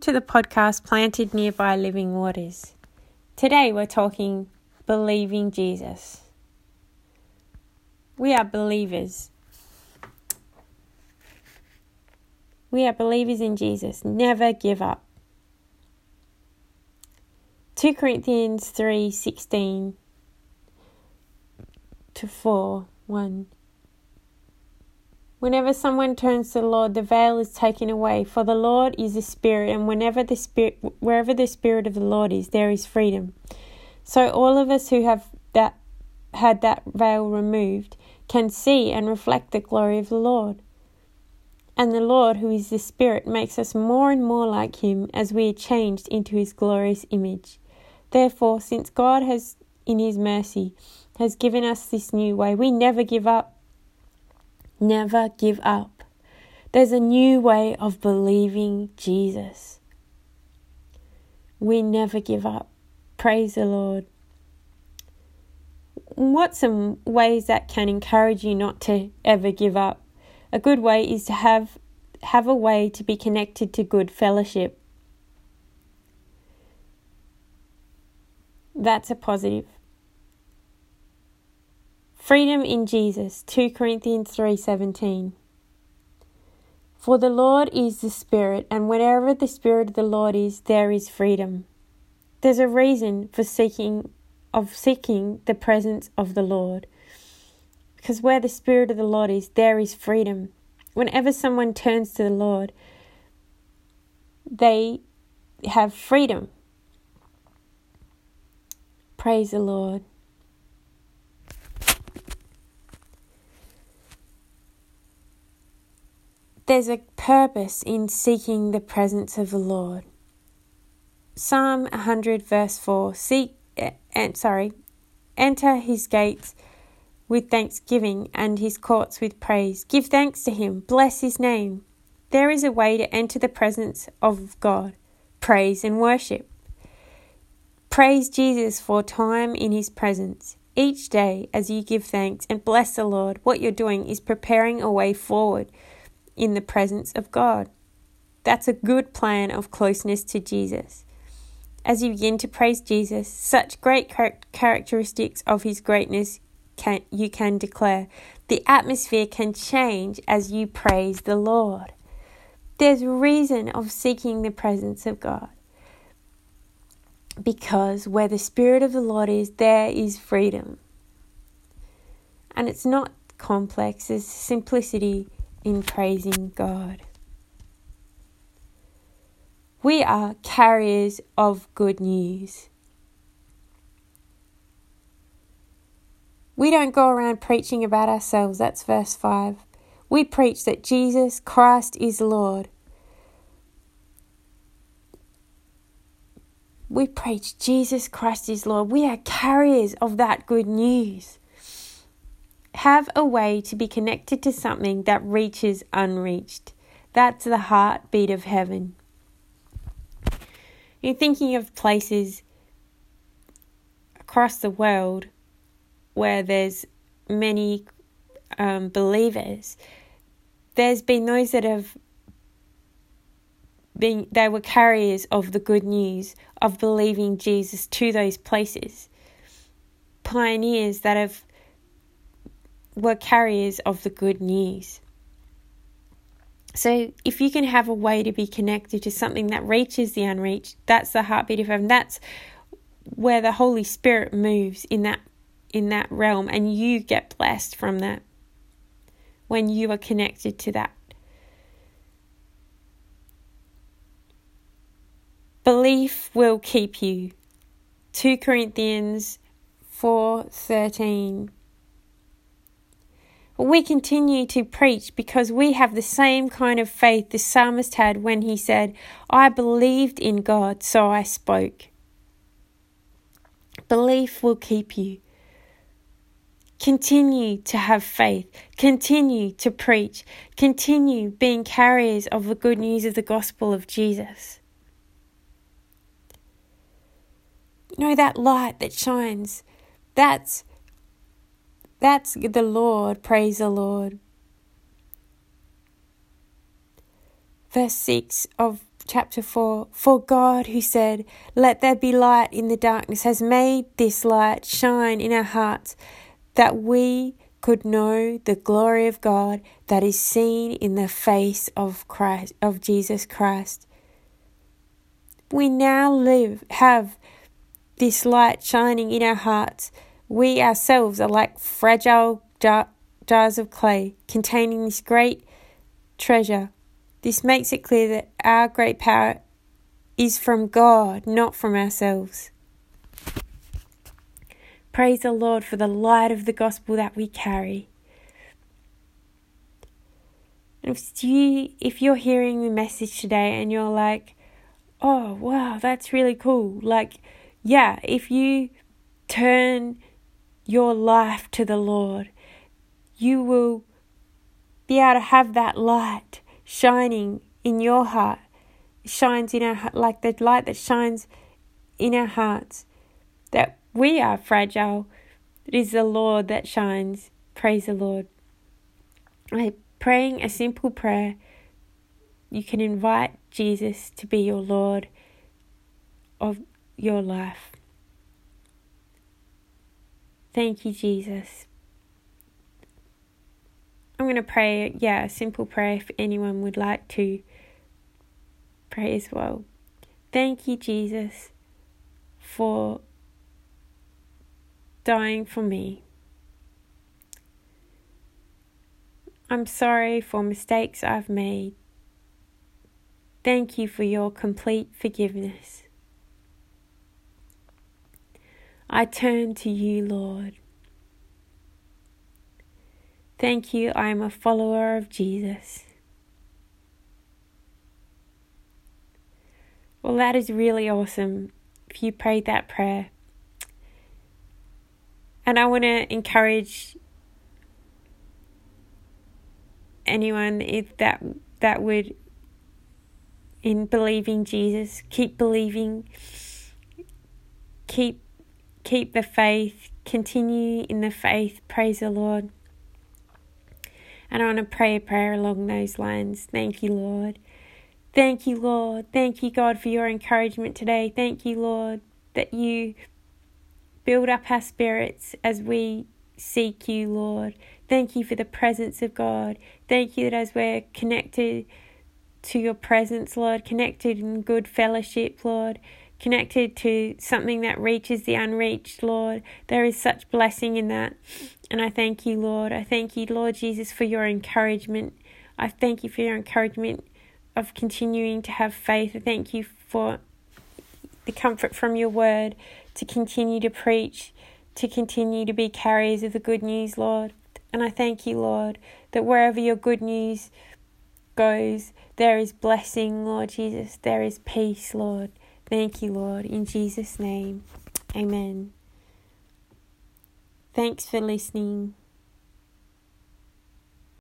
to the podcast Planted Nearby Living Waters. Today we're talking believing Jesus. We are believers. We are believers in Jesus. Never give up. 2 Corinthians 3:16 to 4 1 Whenever someone turns to the Lord, the veil is taken away, for the Lord is the Spirit, and whenever the Spirit, wherever the Spirit of the Lord is, there is freedom. So all of us who have that had that veil removed can see and reflect the glory of the Lord. And the Lord, who is the Spirit, makes us more and more like Him as we are changed into His glorious image. Therefore, since God has, in His mercy, has given us this new way, we never give up Never give up. There's a new way of believing Jesus. We never give up. Praise the Lord. What some ways that can encourage you not to ever give up? A good way is to have have a way to be connected to good fellowship. That's a positive. Freedom in Jesus, 2 Corinthians 3:17. For the Lord is the Spirit, and wherever the Spirit of the Lord is, there is freedom. There's a reason for seeking of seeking the presence of the Lord. Because where the Spirit of the Lord is, there is freedom. Whenever someone turns to the Lord, they have freedom. Praise the Lord. There's a purpose in seeking the presence of the Lord. Psalm 100 verse 4 Seek and eh, sorry enter his gates with thanksgiving and his courts with praise. Give thanks to him, bless his name. There is a way to enter the presence of God. Praise and worship. Praise Jesus for time in his presence. Each day, as you give thanks and bless the Lord, what you're doing is preparing a way forward in the presence of God. That's a good plan of closeness to Jesus. As you begin to praise Jesus, such great char- characteristics of his greatness can, you can declare. The atmosphere can change as you praise the Lord. There's reason of seeking the presence of God. Because where the Spirit of the Lord is, there is freedom. And it's not complex, there's simplicity in praising God. We are carriers of good news. We don't go around preaching about ourselves, that's verse 5. We preach that Jesus Christ is Lord. We preach Jesus Christ is Lord. We are carriers of that good news have a way to be connected to something that reaches unreached. That's the heartbeat of heaven. You're thinking of places across the world where there's many um, believers. There's been those that have been, they were carriers of the good news of believing Jesus to those places. Pioneers that have were carriers of the good news. So, if you can have a way to be connected to something that reaches the unreached, that's the heartbeat of heaven. That's where the Holy Spirit moves in that in that realm, and you get blessed from that when you are connected to that. Belief will keep you. 2 Corinthians 4:13 we continue to preach because we have the same kind of faith the psalmist had when he said, I believed in God, so I spoke. Belief will keep you. Continue to have faith. Continue to preach. Continue being carriers of the good news of the gospel of Jesus. You know, that light that shines, that's that's the Lord. Praise the Lord. Verse 6 of chapter 4 For God, who said, Let there be light in the darkness, has made this light shine in our hearts, that we could know the glory of God that is seen in the face of Christ of Jesus Christ. We now live have this light shining in our hearts. We ourselves are like fragile jar, jars of clay containing this great treasure. This makes it clear that our great power is from God, not from ourselves. Praise the Lord for the light of the gospel that we carry. If you if you're hearing the message today and you're like, "Oh, wow, that's really cool." Like, yeah, if you turn your life to the Lord, you will be able to have that light shining in your heart. It shines in our like the light that shines in our hearts that we are fragile. It is the Lord that shines. Praise the Lord. I praying a simple prayer. You can invite Jesus to be your Lord of your life. Thank you, Jesus. I'm going to pray, yeah, a simple prayer if anyone would like to pray as well. Thank you, Jesus, for dying for me. I'm sorry for mistakes I've made. Thank you for your complete forgiveness. I turn to you, Lord. Thank you, I am a follower of Jesus. Well, that is really awesome if you prayed that prayer. And I want to encourage anyone if that that would in believing Jesus, keep believing, keep keep the faith, continue in the faith, praise the Lord. And I want to pray a prayer along those lines. Thank you, Lord. Thank you, Lord. Thank you, God, for your encouragement today. Thank you, Lord, that you Build up our spirits as we seek you, Lord. Thank you for the presence of God. Thank you that as we're connected to your presence, Lord, connected in good fellowship, Lord, connected to something that reaches the unreached, Lord. There is such blessing in that. And I thank you, Lord. I thank you, Lord Jesus, for your encouragement. I thank you for your encouragement of continuing to have faith. I thank you for the comfort from your word to continue to preach, to continue to be carriers of the good news, Lord. And I thank you, Lord, that wherever your good news goes, there is blessing, Lord Jesus. There is peace, Lord. Thank you, Lord. In Jesus' name, amen. Thanks for listening.